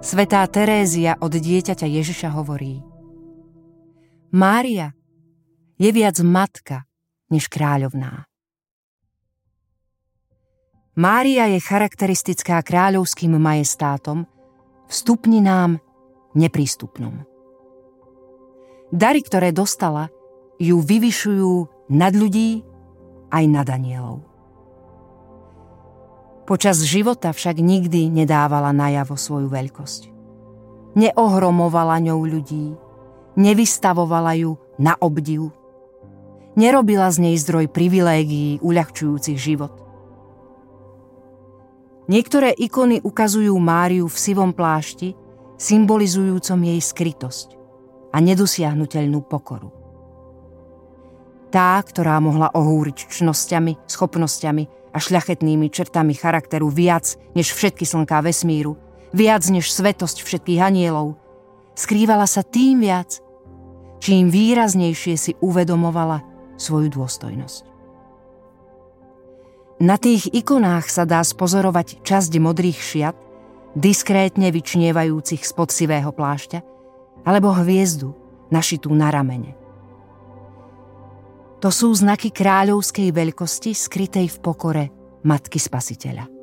Svetá Terézia od dieťaťa Ježiša hovorí Mária je viac matka než kráľovná. Mária je charakteristická kráľovským majestátom, v stupni nám neprístupnom. Dary, ktoré dostala, ju vyvyšujú nad ľudí aj nad anielov. Počas života však nikdy nedávala najavo svoju veľkosť. Neohromovala ňou ľudí, nevystavovala ju na obdiv, nerobila z nej zdroj privilégií uľahčujúcich život – Niektoré ikony ukazujú Máriu v sivom plášti, symbolizujúcom jej skrytosť a nedosiahnutelnú pokoru. Tá, ktorá mohla ohúriť čnosťami, schopnosťami a šľachetnými črtami charakteru viac než všetky slnká vesmíru, viac než svetosť všetkých anielov, skrývala sa tým viac, čím výraznejšie si uvedomovala svoju dôstojnosť. Na tých ikonách sa dá spozorovať časť modrých šiat, diskrétne vyčnievajúcich spod sivého plášťa, alebo hviezdu našitú na ramene. To sú znaky kráľovskej veľkosti skrytej v pokore Matky Spasiteľa.